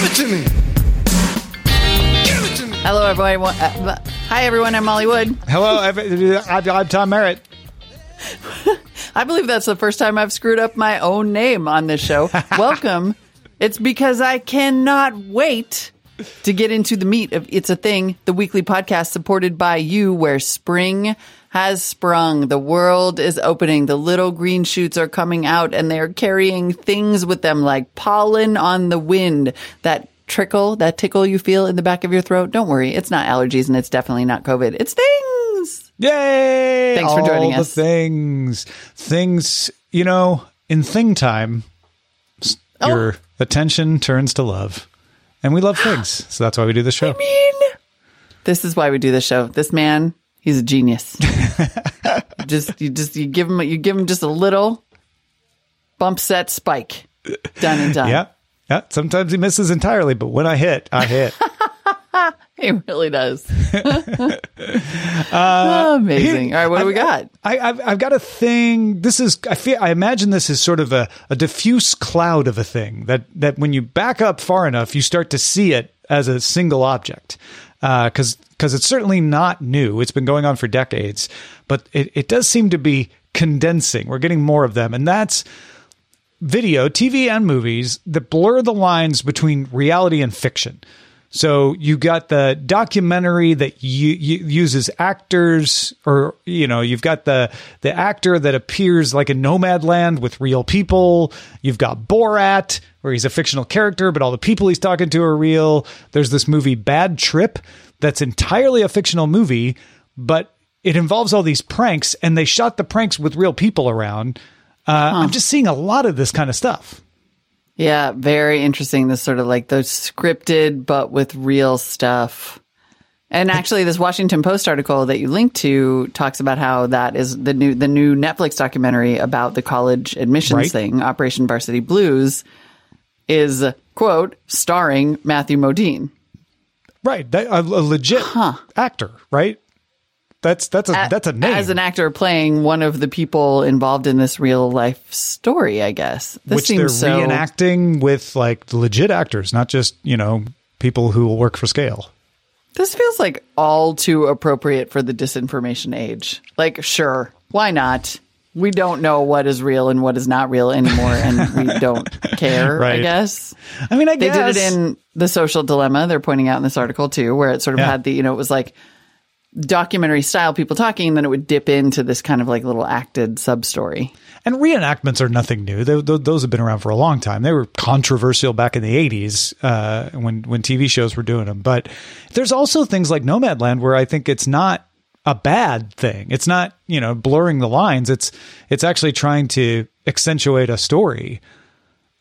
Give it to me. Give it to me. Hello, everyone. Uh, hi, everyone. I'm Molly Wood. Hello, every- I'm I'm Tom Merritt. I believe that's the first time I've screwed up my own name on this show. Welcome. It's because I cannot wait to get into the meat of It's a Thing, the weekly podcast supported by you, where spring has sprung. The world is opening. The little green shoots are coming out and they're carrying things with them like pollen on the wind. That trickle, that tickle you feel in the back of your throat. Don't worry. It's not allergies and it's definitely not COVID. It's things. Yay! Thanks for joining us. Things, things. You know, in thing time, Oh. your attention turns to love, and we love things, so that's why we do the show. This is why we do this show. This man, he's a genius. just you just you give him you give him just a little bump set spike. Done and done. Yeah, yeah. Sometimes he misses entirely, but when I hit, I hit. He really does. Uh, oh, amazing. All right, what do we got? I, I've, I've got a thing. This is I feel I imagine this is sort of a, a diffuse cloud of a thing that that when you back up far enough, you start to see it as a single object. Uh, because because it's certainly not new. It's been going on for decades, but it, it does seem to be condensing. We're getting more of them, and that's video, TV, and movies that blur the lines between reality and fiction. So you got the documentary that you, you, uses actors, or you know, you've got the the actor that appears like a Nomadland with real people. You've got Borat, where he's a fictional character, but all the people he's talking to are real. There's this movie Bad Trip that's entirely a fictional movie, but it involves all these pranks, and they shot the pranks with real people around. Uh, I'm just seeing a lot of this kind of stuff. Yeah, very interesting. This sort of like those scripted but with real stuff. And actually, this Washington Post article that you linked to talks about how that is the new the new Netflix documentary about the college admissions Right. thing, Operation Varsity Blues, is quote starring Matthew Modine. Right, that, a, a legit actor, right? That's that's a that's a name. as an actor playing one of the people involved in this real life story. I guess this which they're so. reenacting with like legit actors, not just you know people who will work for scale. This feels like all too appropriate for the disinformation age. Like, sure, why not? We don't know what is real and what is not real anymore, and we don't care. I guess I mean, I guess. they guess did it in the social dilemma. They're pointing out in this article too, where it sort of Yeah. had the you know it was like documentary style people talking, and then it would dip into this kind of like little acted sub story. and reenactments are nothing new. They, th- those have been around for a long time. They were controversial back in the '80s uh, when when TV shows were doing them. But there's also things like Nomadland where I think it's not a bad thing. It's not you know blurring the lines. It's it's actually trying to accentuate a story.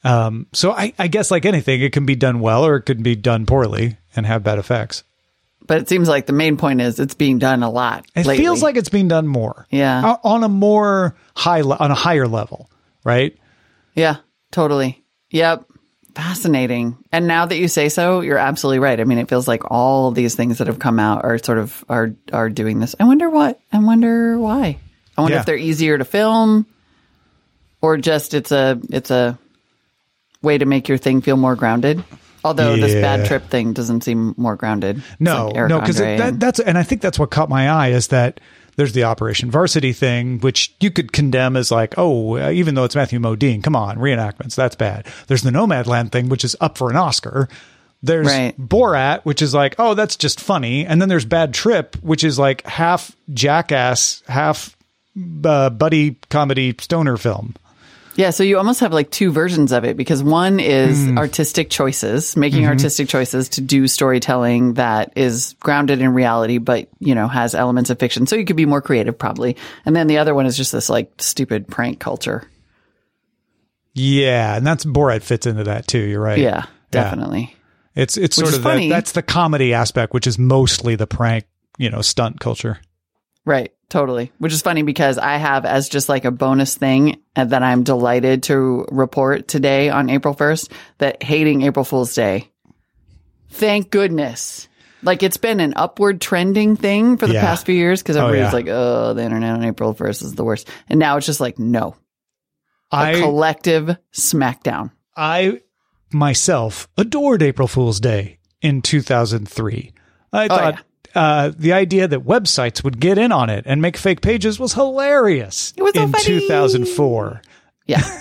Um, so I, I guess like anything, it can be done well or it could be done poorly and have bad effects. But it seems like the main point is it's being done a lot. It lately. feels like it's being done more. Yeah. Uh, on a more high, le- on a higher level, right? Yeah, totally. Yep. Fascinating. And now that you say so, you're absolutely right. I mean, it feels like all these things that have come out are sort of are are doing this. I wonder what. I wonder why. I wonder Yeah. if they're easier to film or just it's a it's a way to make your thing feel more grounded. Although this bad trip thing doesn't seem more grounded. No, like no, because that, that's and I think that's what caught my eye is that there's the Operation Varsity thing, which you could condemn as like, oh, uh, even though it's Matthew Modine, come on, reenactments, that's bad. There's the Nomadland thing, which is up for an Oscar. There's Right. Borat, which is like, oh, that's just funny, and then there's Bad Trip, which is like half jackass, half uh, buddy comedy stoner film. Yeah, so you almost have like two versions of it because one is Hmm. artistic choices, making Mm-hmm. artistic choices to do storytelling that is grounded in reality, but you know has elements of fiction. So you could be more creative, probably. And then the other one is just this like stupid prank culture. Yeah, and that's Borat fits into that too. You're right. Yeah, definitely. It's it's Which sort of the, that's the comedy aspect, which is mostly the prank, you know, stunt culture. Right, totally. Which is funny because I have as just like a bonus thing uh, that I'm delighted to report today on April 1st that hating April Fool's Day. Thank goodness. Like it's been an upward trending thing for the Yeah. past few years because Oh, everybody's yeah. like, oh, the internet on April 1st is the worst. And now it's just like, no, a I collective smackdown. I myself adored April Fool's Day in 2003. I oh, thought uh, the idea that websites would get in on it and make fake pages was hilarious. It was so in funny. 2004. Yeah.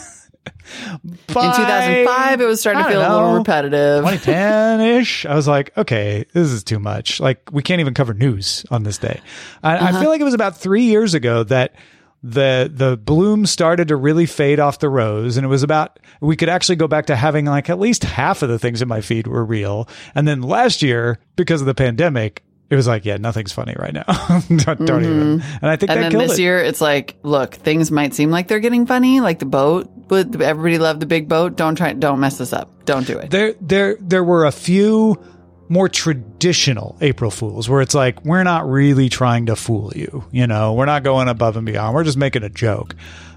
In 2005, it was starting to feel a little repetitive. 2010 ish. I was like, okay, this is too much. Like, we can't even cover news on this day. I, Uh-huh. I feel like it was about three years ago that the the bloom started to really fade off the rose, and it was about we could actually go back to having like at least half of the things in my feed were real. And then last year, because of the pandemic, it was like, yeah, nothing's funny right now. don't, don't even. And I think Mm-hmm. And that then this it. year, it's like, look, things might seem like they're getting funny, like the boat. But everybody loved the big boat. Don't try. Don't mess this up. Don't do it. there there there were a few more traditional April Fools where it's like we're not really trying to fool you, you know, we're not going above and beyond. We're just making a joke.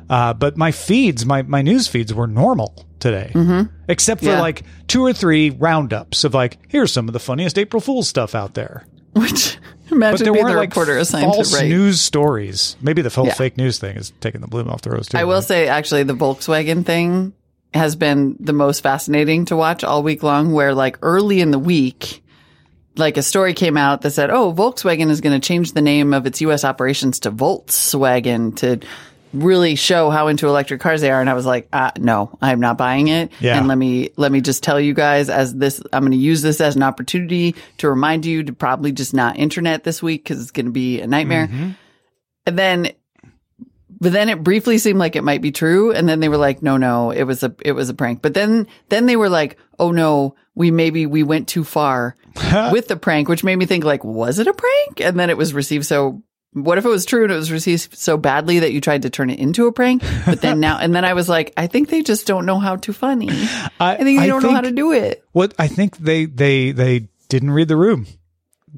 Uh, but my feeds, my my news feeds were normal today, mm-hmm. except for Yeah. like two or three roundups of like here's some of the funniest April Fool's stuff out there. Which But imagine there being the like reporter assigned false to write. news stories. Maybe the whole Yeah. fake news thing is taking the bloom off the rose too. I will right? say, actually, the Volkswagen thing has been the most fascinating to watch all week long. Where like early in the week, like a story came out that said, "Oh, Volkswagen is going to change the name of its U.S. operations to Voltswagen to." Really show how into electric cars they are. And I was like uh, no I'm not buying it. Yeah. and let me let me just tell you guys as this I'm going to use this as an opportunity to remind you to probably just not internet this week cuz it's going to be a nightmare. And then but then it briefly seemed like it might be true. And then they were like no no it was a it was a prank. But then then they were like oh no we maybe we went too far with the prank which made me think like was it a prank? And then it was received. So what if it was true and it was received so badly that you tried to turn it into a prank but then now and then i was like i think they just don't know how to funny i, think they don't know how to do it What I think they they they didn't read the room.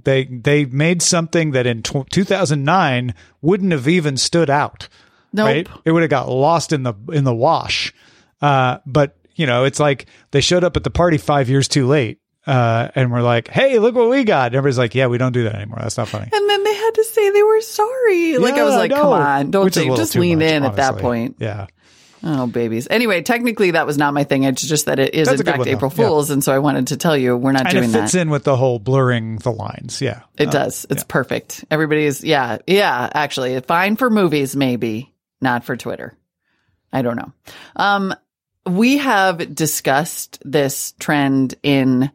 They they made something that in tw 2009 wouldn't have even stood out. nope Right? It would have got lost in the in the wash. Uh, but you know, it's like they showed up at the party five years too late, uh, and we're like, "Hey, look what we got!" And everybody's like, "Yeah, we don't do that anymore. That's not funny." and had to say they were sorry like i was like know. come on don't Which is say, just lean much, in at that point Yeah. Oh, babies. Anyway, technically that was not my thing. It's just that it is That's in fact one. April Yeah. Fool's, and so I wanted to tell you we're not And doing that. it fits that. in with the whole blurring the lines. Yeah. It does. It's perfect. Everybody's yeah, yeah. Actually, fine for movies, maybe not for Twitter. I don't know. Um, we have discussed this trend in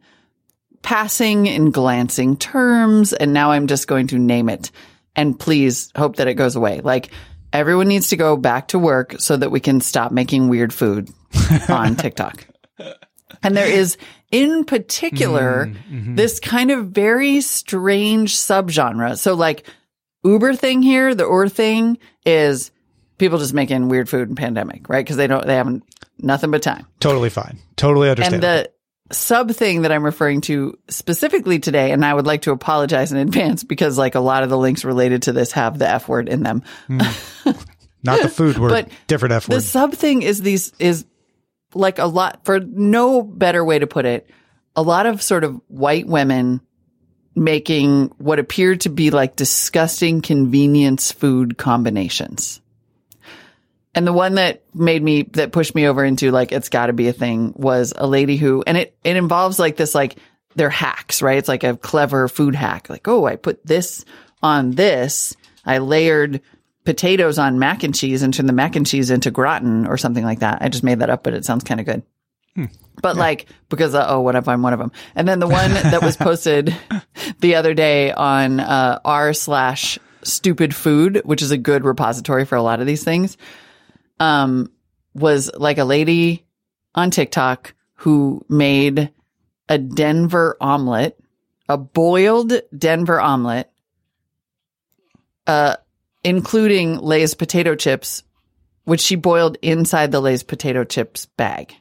passing and glancing terms, and now I'm just going to name it. And please hope that it goes away. Like everyone needs to go back to work so that we can stop making weird food on TikTok. And there is, in particular, mm-hmm. Mm-hmm. this kind of very strange subgenre. So, like, Uber thing here, the Ur thing is people just making weird food in pandemic, right? Because they don't, they haven't nothing but time. Totally fine. Totally understand. And the sub thing that I'm referring to specifically today, and I would like to apologize in advance because, like, a lot of the links related to this have the F word in them. Hmm. Not the food word. But different F word. The sub thing is these is like a lot for no better way to put it. A lot of sort of white women making what appear to be like disgusting convenience food combinations. And the one that made me that pushed me over into like it's got to be a thing was a lady who and it it involves like this like they're hacks, right? It's like a clever food hack. Like, oh, I put this on this. I layered potatoes on mac and cheese and turned the mac and cheese into gratin or something like that. I just made that up, but it sounds kind of good. But like, because, uh, oh, what if I'm one of them? And then the one that was posted the other day on uh, r slash stupid food, which is a good repository for a lot of these things. Um, was like a lady on TikTok who made a Denver omelet, a boiled Denver omelet, uh, including Lay's potato chips, which she boiled inside the Lay's potato chips bag.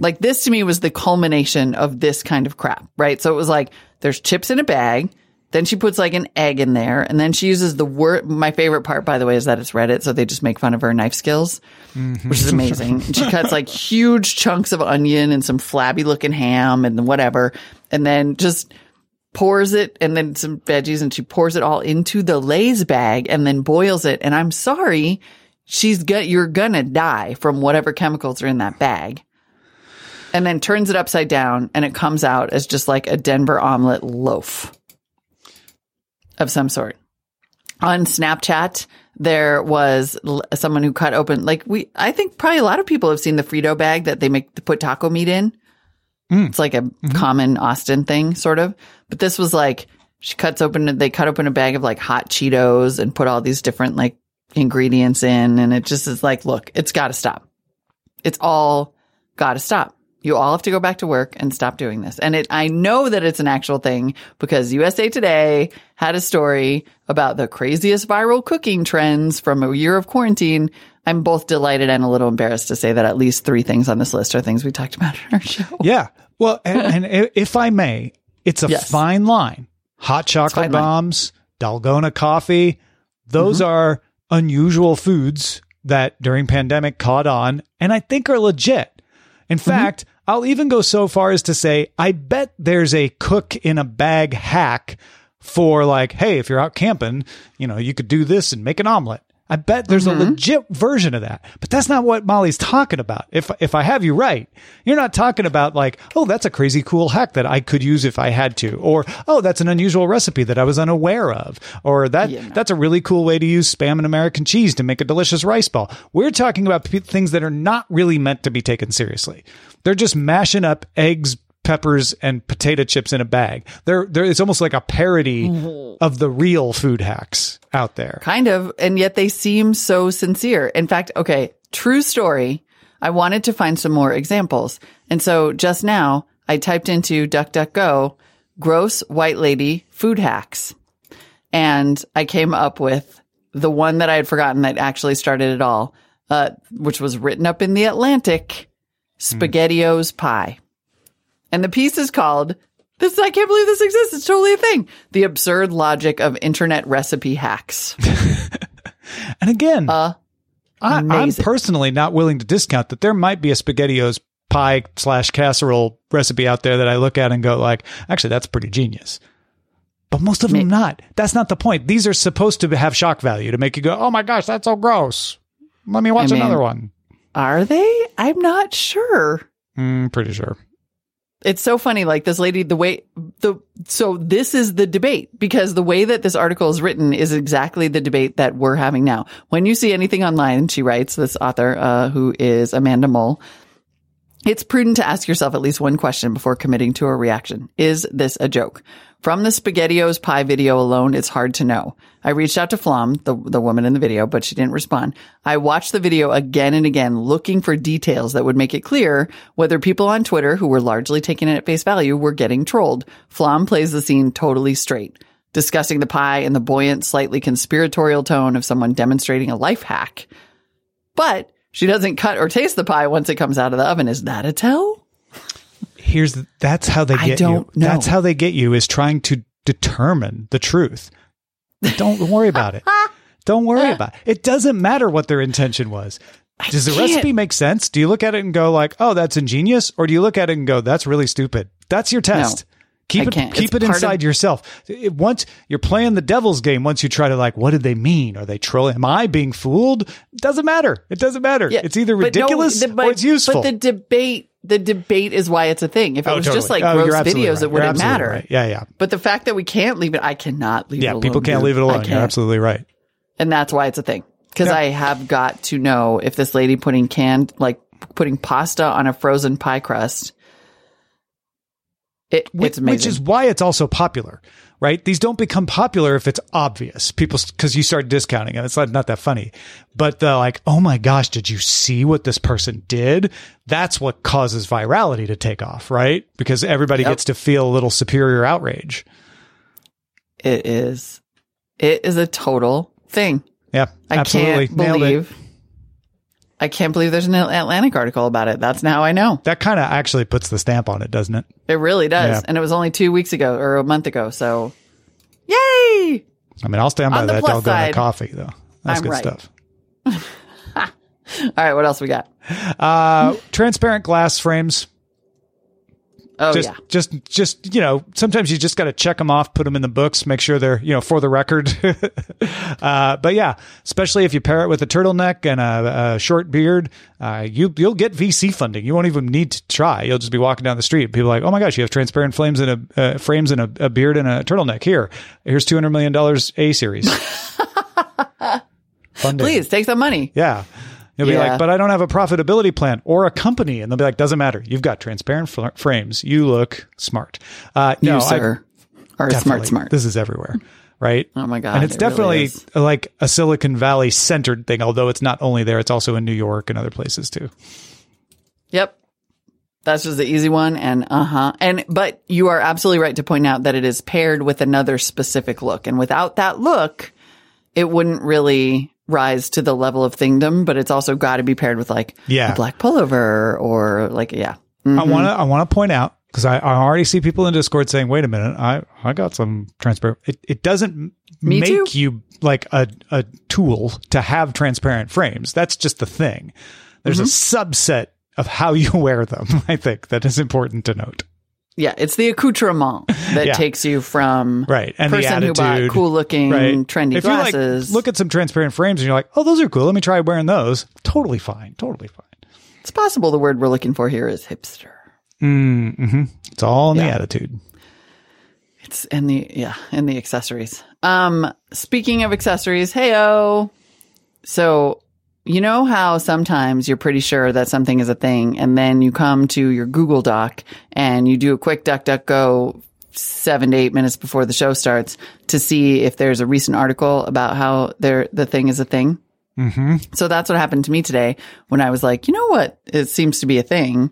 Like this to me was the culmination of this kind of crap, right? So it was like there's chips in a bag. Then she puts like an egg in there, and then she uses the word. My favorite part, by the way, is that it's Reddit, so they just make fun of her knife skills, mm-hmm. which is amazing. And she cuts like huge chunks of onion and some flabby looking ham and whatever, and then just pours it and then some veggies, and she pours it all into the Lay's bag and then boils it. And I'm sorry, she's got you're gonna die from whatever chemicals are in that bag and then turns it upside down and it comes out as just like a Denver omelet loaf of some sort. On Snapchat, there was someone who cut open, like we, I think probably a lot of people have seen the Frito bag that they make to put taco meat in. Hmm. It's like a mm-hmm. common Austin thing, sort of. But this was like, she cuts open, they cut open a bag of like hot Cheetos and put all these different like ingredients in. And it just is like, look, it's got to stop. It's all got to stop. You all have to go back to work and stop doing this. And it, I know that it's an actual thing because USA Today had a story about the craziest viral cooking trends from a year of quarantine. I'm both delighted and a little embarrassed to say that at least three things on this list are things we talked about in our show. Yeah. Well, and, and if I may, it's a Yes. fine line. Hot chocolate fine line. bombs, Dalgona coffee, those Mm-hmm. are unusual foods that during pandemic caught on and I think are legit. In Mm-hmm. fact, I'll even go so far as to say I bet there's a cook in a bag hack for like, hey, if you're out camping, you know, you could do this and make an omelet. I bet there's Mm-hmm. a legit version of that. But that's not what Molly's talking about. If if I have you right, you're not talking about like, oh, that's a crazy cool hack that I could use if I had to, or oh, that's an unusual recipe that I was unaware of, or that Yeah, no. that's a really cool way to use spam and American cheese to make a delicious rice ball. We're talking about p- things that are not really meant to be taken seriously. They're just mashing up eggs, peppers, and potato chips in a bag. They're, they're it's almost like a parody of the real food hacks out there. Kind of. And yet they seem so sincere. In fact, okay, true story. I wanted to find some more examples. And so just now I typed into DuckDuckGo gross white lady food hacks. And I came up with the one that I had forgotten that actually started it all, uh, which was written up in the Atlantic SpaghettiOs pie. And the piece is called this, I can't believe this exists. It's totally a thing. The absurd logic of internet recipe hacks. And again, I, I'm personally not willing to discount that there might be a SpaghettiOs pie slash casserole recipe out there that I look at and go like, actually, that's pretty genius. But most of them not. That's not the point. These are supposed to have shock value to make you go, oh my gosh, that's so gross. Let me watch I mean- another one. Are they? I'm not sure. Mm, pretty sure. It's so funny. Like this lady, the way the, so this is the debate because the way that this article is written is exactly the debate that we're having now. When you see anything online, she writes, this author, uh, who is Amanda Mull, it's prudent to ask yourself at least one question before committing to a reaction. Is this a joke? From the SpaghettiOs pie video alone, it's hard to know. I reached out to Flom, the, the woman in the video, but she didn't respond. I watched the video again and again, looking for details that would make it clear whether people on Twitter, who were largely taking it at face value, were getting trolled. Flom plays the scene totally straight, discussing the pie in the buoyant, slightly conspiratorial tone of someone demonstrating a life hack. But she doesn't cut or taste the pie once it comes out of the oven. Is that a tell? Here's that's how they I get don't you. know. That's how they get you is trying to determine the truth. Don't worry about it. Don't worry about it. It doesn't matter what their intention was. Does the recipe make sense? Do you look at it and go like, "Oh, that's ingenious," or do you look at it and go, "That's really stupid"? That's your test. Keep it keep It's it inside of- yourself. It- once you're playing the devil's game, once you try to like, what did they mean? Are they trolling? Am I being fooled? It doesn't matter. It doesn't matter. it's either but no, ridiculous the- but- or it's useful. But the debate, the debate is why it's a thing. If it Oh, was just like Oh, gross videos, right. it wouldn't absolutely matter. right. Yeah, yeah. But the fact that we can't leave it, I cannot leave it Yeah, alone. people can't dude. leave it alone. You're absolutely right. And that's why it's a thing. Because Yeah. I have got to know if this lady putting canned, like putting pasta on a frozen pie crust, it, Which, it's amazing. which is why it's also popular. Right? These don't become popular if it's obvious. People, because you start discounting it. It's not, not that funny. But the like, oh my gosh, did you see what this person did? That's what causes virality to take off, right? Because everybody Yep. gets to feel a little superior outrage. It is. It is a total thing. Yeah, I absolutely. can't Nailed it. I can't believe there's an Atlantic article about it. That's now I know. That kind of actually puts the stamp on it, doesn't it? It really does. Yeah. And it was only two weeks ago or a month ago. So, yay! I mean, I'll stand by that Dalgona side, coffee, though. That's I'm good right. stuff. All right, what else we got? Uh, transparent glass frames. Oh just, yeah, just, just, you know, sometimes you just got to check them off, put them in the books, make sure they're, you know, for the record. uh, but yeah, especially if you pair it with a turtleneck and a, a short beard, uh, you, you'll get VC funding. You won't even need to try. You'll just be walking down the street. People are like, oh my gosh, you have transparent flames and a, uh, frames and a, a beard and a turtleneck. Here, here's $200 million A series. funding. please take some money. Yeah. You'll be Yeah. like, but I don't have a profitability plan or a company. And they'll be like, doesn't matter. You've got transparent fl- frames. You look smart. Uh, no, you I- sir are smart, smart. This is everywhere. Right. Oh my God, And it's it definitely is. like a Silicon Valley centered thing, although it's not only there, it's also in New York and other places too. Yep. That's just the easy one. And uh huh. And, but you are absolutely right to point out that it is paired with another specific look. And without that look, it wouldn't really rise to the level of thingdom, but it's also got to be paired with like Yeah. a black pullover or like, yeah. I Mm-hmm. want to, I want to point out because I, I already see people in Discord saying, wait a minute, I, I got some transparent. It, it doesn't Me make too. you like a, a tool to have transparent frames. That's just the thing. There's a Mm-hmm. subset of how you wear them. I think that is important to note. Yeah. It's the accoutrement that Yeah. takes you from Right. And the person who bought attitude. cool looking, Right. trendy if glasses. you like look at some transparent frames and you're like, oh, those are cool. Let me try wearing those. Totally fine. Totally fine. it's possible the word we're looking for here is hipster. It's all in the attitude. It's in the yeah, in the accessories. Um speaking of accessories, heyo. So you know how sometimes you're pretty sure that something is a thing and then you come to your Google Doc and you do a quick duck duck go seven to eight minutes before the show starts to see if there's a recent article about how there the thing is a thing. Mm-hmm. So that's what happened to me today when I was like, you know what? It seems to be a thing.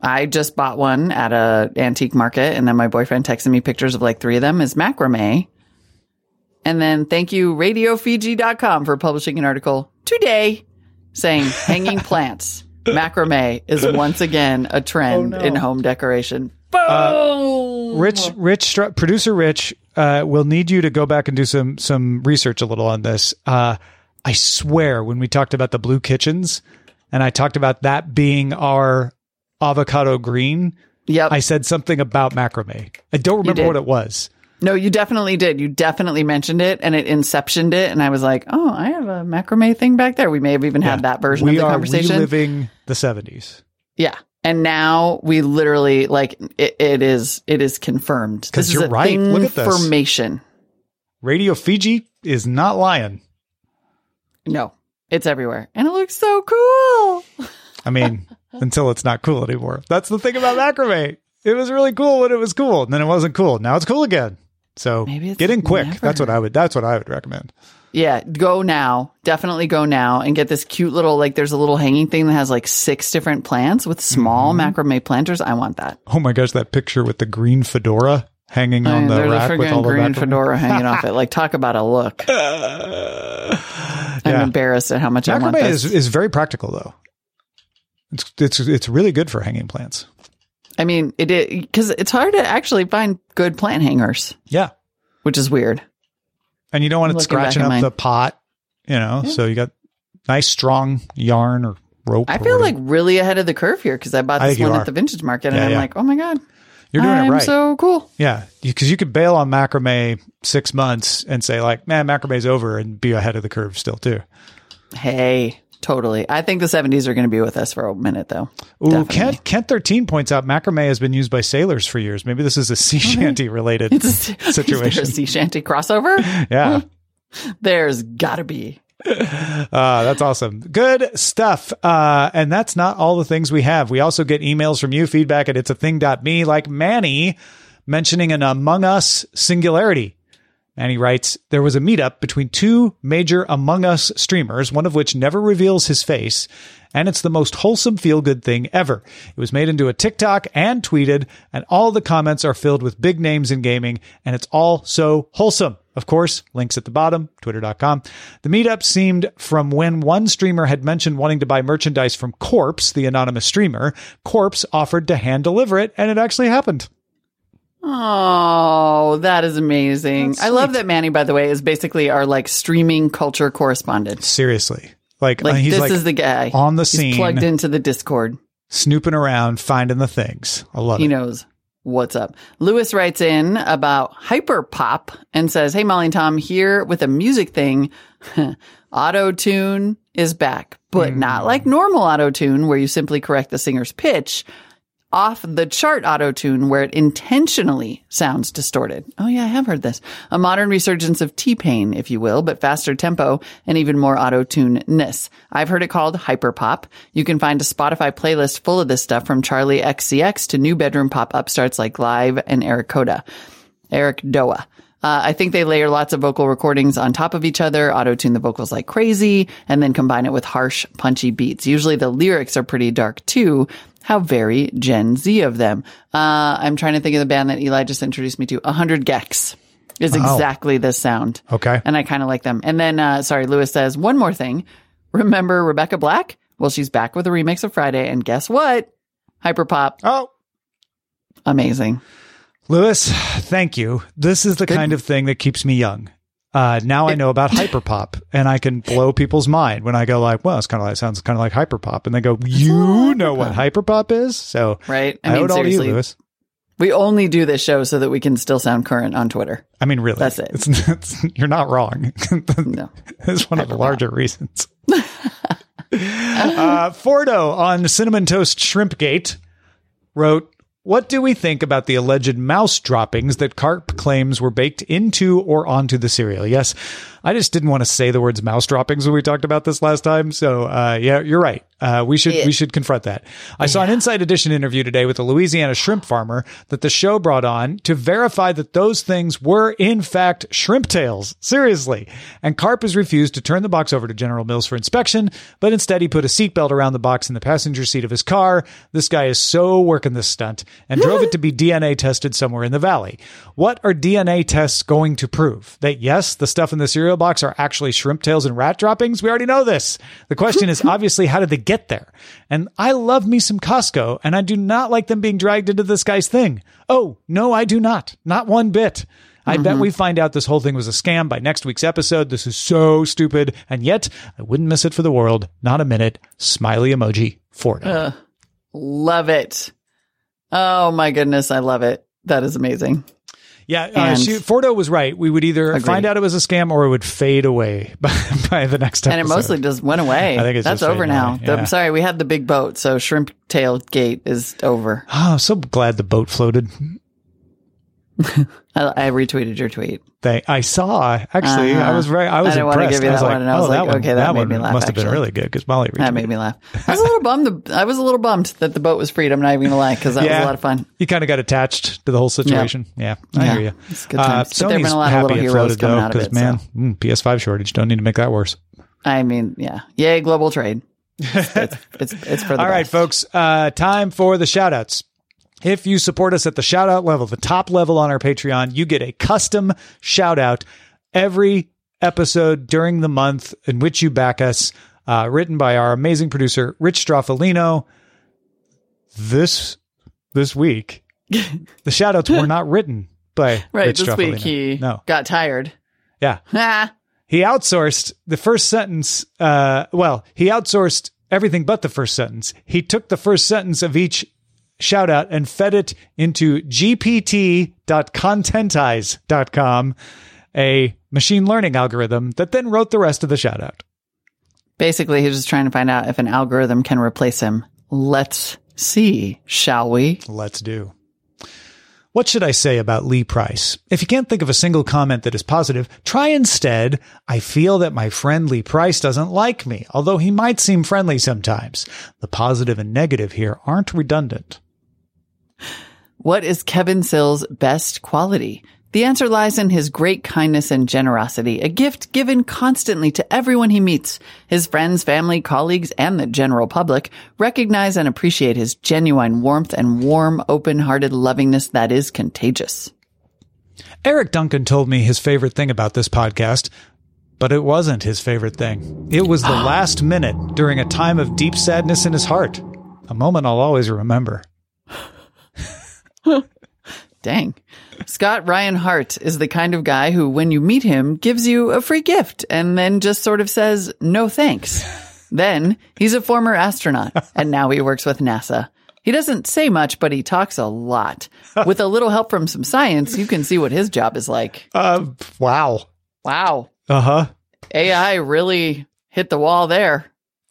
I just bought one at a antique market and then my boyfriend texted me pictures of like three of them as macrame. And then thank you radiofiji.com for publishing an article today saying hanging plants macrame is once again a trend Oh, no. in home decoration. Boom! Rich, Rich, producer Rich, uh, will need you to go back and do some some research a little on this. Uh, I swear, when we talked about the blue kitchens, and I talked about that being our avocado green, Yep. I said something about macrame. I don't remember what it was. No, you definitely did. You definitely mentioned it and it inceptioned it. And I was like, oh, I have a macrame thing back there. We may have even had that version we of the are conversation. reliving the seventies. Yeah. And now we literally like it, it is it is confirmed. Because you're right. Look at this. Information. Radio Fiji is not lying. No, it's everywhere, and it looks so cool. I mean, until it's not cool anymore. That's the thing about macrame. It was really cool when it was cool, and then it wasn't cool. Now it's cool again. So Maybe it's get in quick. never. That's what I would. That's what I would recommend. Yeah, go now. Definitely go now and get this cute little like. There's a little hanging thing that has like six different plants with small Mm-hmm. macrame planters. I want that. Oh my gosh, that picture with the green fedora hanging I on the rack with all the green macrame. fedora hanging off it. Like, talk about a look. I'm Yeah. embarrassed at how much I want Macrame is is very practical though. It's it's it's really good for hanging plants. I mean, it because it's hard to actually find good plant hangers, Yeah, which is weird. and you don't want it Looking back scratching up the pot. You know, so you got nice strong yarn or rope. I or feel like really ahead of the curve here because I bought this you one at the vintage market, and Yeah, I'm yeah. like, oh my god, you're doing I'm it right. so cool. Yeah, because you, could bail on macrame six months and say like, man, macrame's over, and be ahead of the curve still too. Hey, totally. I think the 70s are going to be with us for a minute, though. Ooh, Definitely. Kent Kent thirteen points out macrame has been used by sailors for years. Maybe this is a sea shanty related Is there situation. a sea shanty crossover? Yeah, There's got to be. uh, that's awesome. Good stuff. Uh, and that's not all the things we have. We also get emails from you, feedback at it's a thing.me, like Manny. mentioning an Among Us singularity. And he writes, there was a meetup between two major Among Us streamers, one of which never reveals his face, and it's the most wholesome feel good thing ever. It was made into a TikTok and tweeted, and all the comments are filled with big names in gaming, and it's all so wholesome. Of course, links at the bottom, twitter.com. The meetup seemed from when one streamer had mentioned wanting to buy merchandise from Corpse, the anonymous streamer. Corpse offered to hand deliver it, and it actually happened. Oh, that is amazing. That's I love that Manny, by the way, is basically our like streaming culture correspondent. Seriously. Like, Like uh, he's this like is the guy on the He's scene, plugged into the Discord. snooping around, finding the things. I love He it. knows what's up. Lewis writes in about hyperpop and says, Hey, Molly and Tom, here with a music thing. auto tune is back, but not Hmm. like normal auto tune where you simply correct the singer's pitch. Off the chart auto tune where it intentionally sounds distorted. Oh, yeah, I have heard this. A modern resurgence of T Pain, if you will, but faster tempo and even more auto tune ness. I've heard it called hyperpop. You can find a Spotify playlist full of this stuff from Charli XCX to new bedroom pop upstarts like Live and Eric Coda. Eric Doa. Uh, I think they layer lots of vocal recordings on top of each other, auto tune the vocals like crazy, and then combine it with harsh, punchy beats. Usually the lyrics are pretty dark too. How very Gen Z of them. Uh, I'm trying to think of the band that Eli just introduced me to. 100 gecs is exactly this sound. Okay. And I kind of like them. And then, uh, sorry, Lewis says, one more thing. Remember Rebecca Black? Well, she's back with a remix of Friday, and guess what? Hyperpop. Oh, Amazing. Lewis, thank you. This is the kind of thing that keeps me young. Uh, now I know about hyperpop and I can blow people's mind when I go like, well, it's kind of like, sounds kind of like hyperpop. And they go, you know what hyperpop is? So Right? I, owe it all to you, Lewis. We only do this show so that we can still sound current on Twitter. I mean, really, That's it. It's, it's, you're not wrong. No. It's one of the larger reasons. uh, Fordo on Cinnamon Toast Shrimp Gate wrote, What do we think about the alleged mouse droppings that Karp claims were baked into or onto the cereal? Yes, I just didn't want to say the words mouse droppings when we talked about this last time. So, uh, yeah, you're right. Uh, we should we should confront that. I saw an Inside Edition interview today with a Louisiana shrimp farmer that the show brought on to verify that those things were in fact shrimp tails. Seriously. And Karp has refused to turn the box over to General Mills for inspection, but instead he put a seatbelt around the box in the passenger seat of his car. This guy is so working this stunt and drove it to be DNA tested somewhere in the valley. What are DNA tests going to prove? That yes, the stuff in the cereal box are actually shrimp tails and rat droppings? We already know this. The question is obviously how did they get there? And I love me some Costco and I do not like them being dragged into this guy's thing. Oh, no, I do not. Not one bit. I bet mm-hmm. we find out this whole thing was a scam by next week's episode. This is so stupid. And yet I wouldn't miss it for the world. Not a minute. Smiley emoji. Ford. Love it. Oh my goodness, I love it. That is amazing. Yeah, uh, she, Fordo was right. We would either Agreed. find out it was a scam or it would fade away by, by the next episode. And it mostly just went away. I think it's That's just over now. away, The- I'm sorry, we had the big boat, so Shrimp Tail Gate is over. Oh, so glad the boat floated. I, I retweeted your tweet. They, I saw actually. Uh-huh. I was very. I was I impressed. give you I was that like, one, and I oh, was that like, one, okay, that made one me laugh, Must have been really good because Molly. Retweeted. That made me laugh. I was a little bummed. I was a little bummed that the boat was freed. I'm not even gonna lie because that was a lot of fun. You kind of got attached to the whole situation. Yeah, I Yeah, hear you. it's good times. But there've been a lot of little heroes coming though, out of it, man, mm, PS5 shortage. Don't need to make that worse. I mean, yeah, yay, global trade. It's it's, it's for the All right, folks. Uh, time for the shout outs. If you support us at the shout out level, the top level on our Patreon, you get a custom shout out every episode during the month in which you back us, uh, written by our amazing producer, Rich Stroffolino. This, this week, the shout outs were not written by Right, Rich this week he No. got tired. Yeah. Ah, He outsourced the first sentence. Uh, well, he outsourced everything but the first sentence. He took the first sentence of each shout out and fed it into gpt.contentize.com, a machine learning algorithm that then wrote the rest of the shout out. basically, he's just trying to find out if an algorithm can replace him. Let's see, shall we? Let's do. What should I say about Lee Price? If you can't think of a single comment that is positive, try instead, I feel that my friend Lee Price doesn't like me, although he might seem friendly sometimes. The positive and negative here aren't redundant. What is Kevin Sill's best quality? The answer lies in his great kindness and generosity, a gift given constantly to everyone he meets. His friends, family, colleagues, and the general public recognize and appreciate his genuine warmth and warm, open-hearted lovingness that is contagious. Eric Duncan told me his favorite thing about this podcast, but it wasn't his favorite thing. It was the ah. last minute during a time of deep sadness in his heart. A moment I'll always remember. Dang. Scott Ryan Hart is the kind of guy who, when you meet him, gives you a free gift and then just sort of says, no thanks. then he's a former astronaut and now he works with NASA. He doesn't say much, but he talks a lot. With a little help from some science, you can see what his job is like. Uh, wow. Wow. Uh huh. AI really hit the wall there.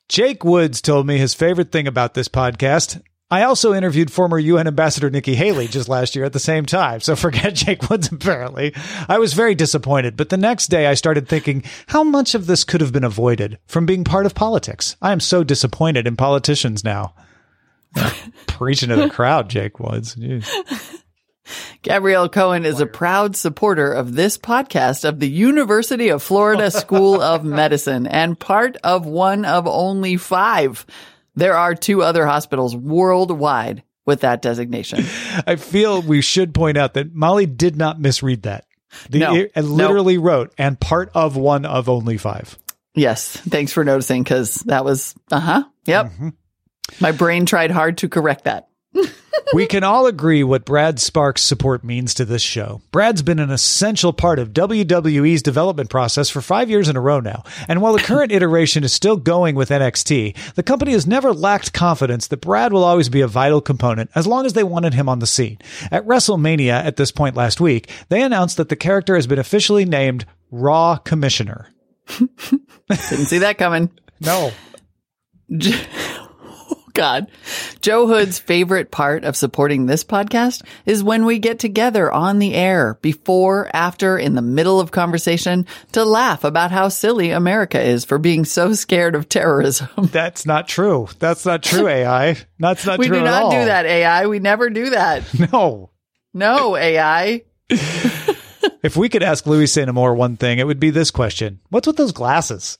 Jake Woods told me his favorite thing about this podcast. I also interviewed former UN Ambassador Nikki Haley just last year at the same time, so forget Jake Woods apparently. I was very disappointed, but the next day I started thinking how much of this could have been avoided from being part of politics. I am so disappointed in politicians now. Preaching to the crowd, Jake Woods. Jeez. Gabrielle Cohen is a proud supporter of this podcast of the University of Florida School of Medicine and part of one of only five. There are two other hospitals worldwide with that designation. I feel we should point out that Molly did not misread that. The, No. it literally wrote, and part of one of only five. Yes. Thanks for noticing because that was, uh huh. Yep. My brain tried hard to correct that. we can all agree what Brad Sparks' support means to this show. Brad's been an essential part of WWE's development process for five years in a row now. And while the current iteration is still going with NXT, the company has never lacked confidence that Brad will always be a vital component as long as they wanted him on the scene. At WrestleMania at this point last week, they announced that the character has been officially named Raw Commissioner. Didn't see that coming. No. God. Joe Hood's favorite part of supporting this podcast is when we get together on the air before, after, in the middle of conversation to laugh about how silly America is for being so scared of terrorism. That's not true. That's not true, AI. That's not we true We do not do that, AI. We never do that. No. No, AI. If we could ask Louis St. Amour one thing, it would be this question What's with those glasses?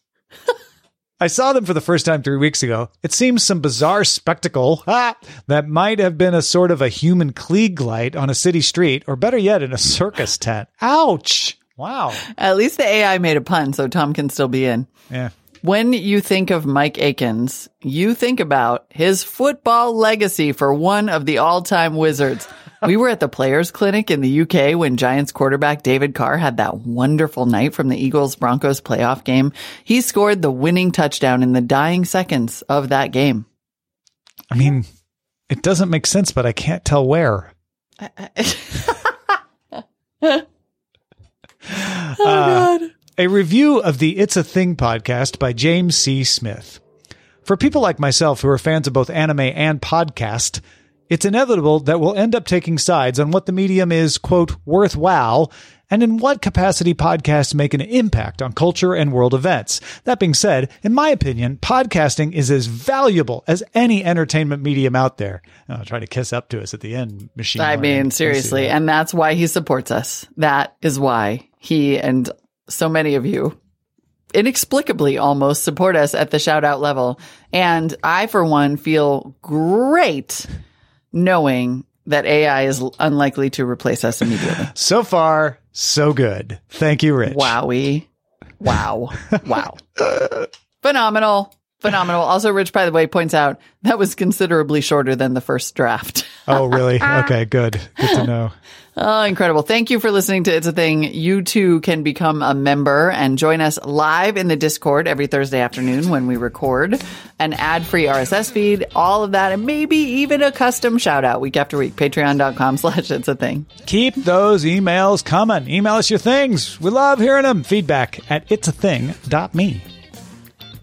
I saw them for the first time three weeks ago. It seems some bizarre spectacle ah, that might have been a sort of a human Klieg light on a city street, or better yet, in a circus tent. Ouch! Wow. At least the AI made a pun, so Tom can still be in. Yeah. When you think of Mike Akins, you think about his football legacy for one of the all-time wizards. We were at the Players Clinic in the UK when Giants quarterback David Carr had that wonderful night from the Eagles Broncos playoff game. He scored the winning touchdown in the dying seconds of that game. I mean, it doesn't make sense, but I can't tell where. Oh Uh, A review of the It's a Thing podcast by James C. Smith. For people like myself who are fans of both anime and podcast, it's inevitable that we'll end up taking sides on what the medium is, quote, worthwhile, and in what capacity podcasts make an impact on culture and world events. That being said, in my opinion, podcasting is as valuable as any entertainment medium out there. Oh, try to kiss up to us at the end, machine. I learning. mean, seriously. that. And that's why he supports us. That is why he and so many of you inexplicably almost support us at the shout out level. And I, for one, feel great knowing that AI is unlikely to replace us immediately. So far, so good. Thank you, Rich. Wowie. Wow. Wow. Phenomenal. Phenomenal. Also, Rich, by the way, points out that was considerably shorter than the first draft. Oh, really? Uh-huh. Okay, good. Good to know. Oh, incredible. Thank you for listening to It's a Thing. You too can become a member and join us live in the Discord every Thursday afternoon when we record an ad free RSS feed, all of that, and maybe even a custom shout out week after week. Patreon.com slash It's a Thing. Keep those emails coming. Email us your things. We love hearing them. Feedback at it'sathing.me.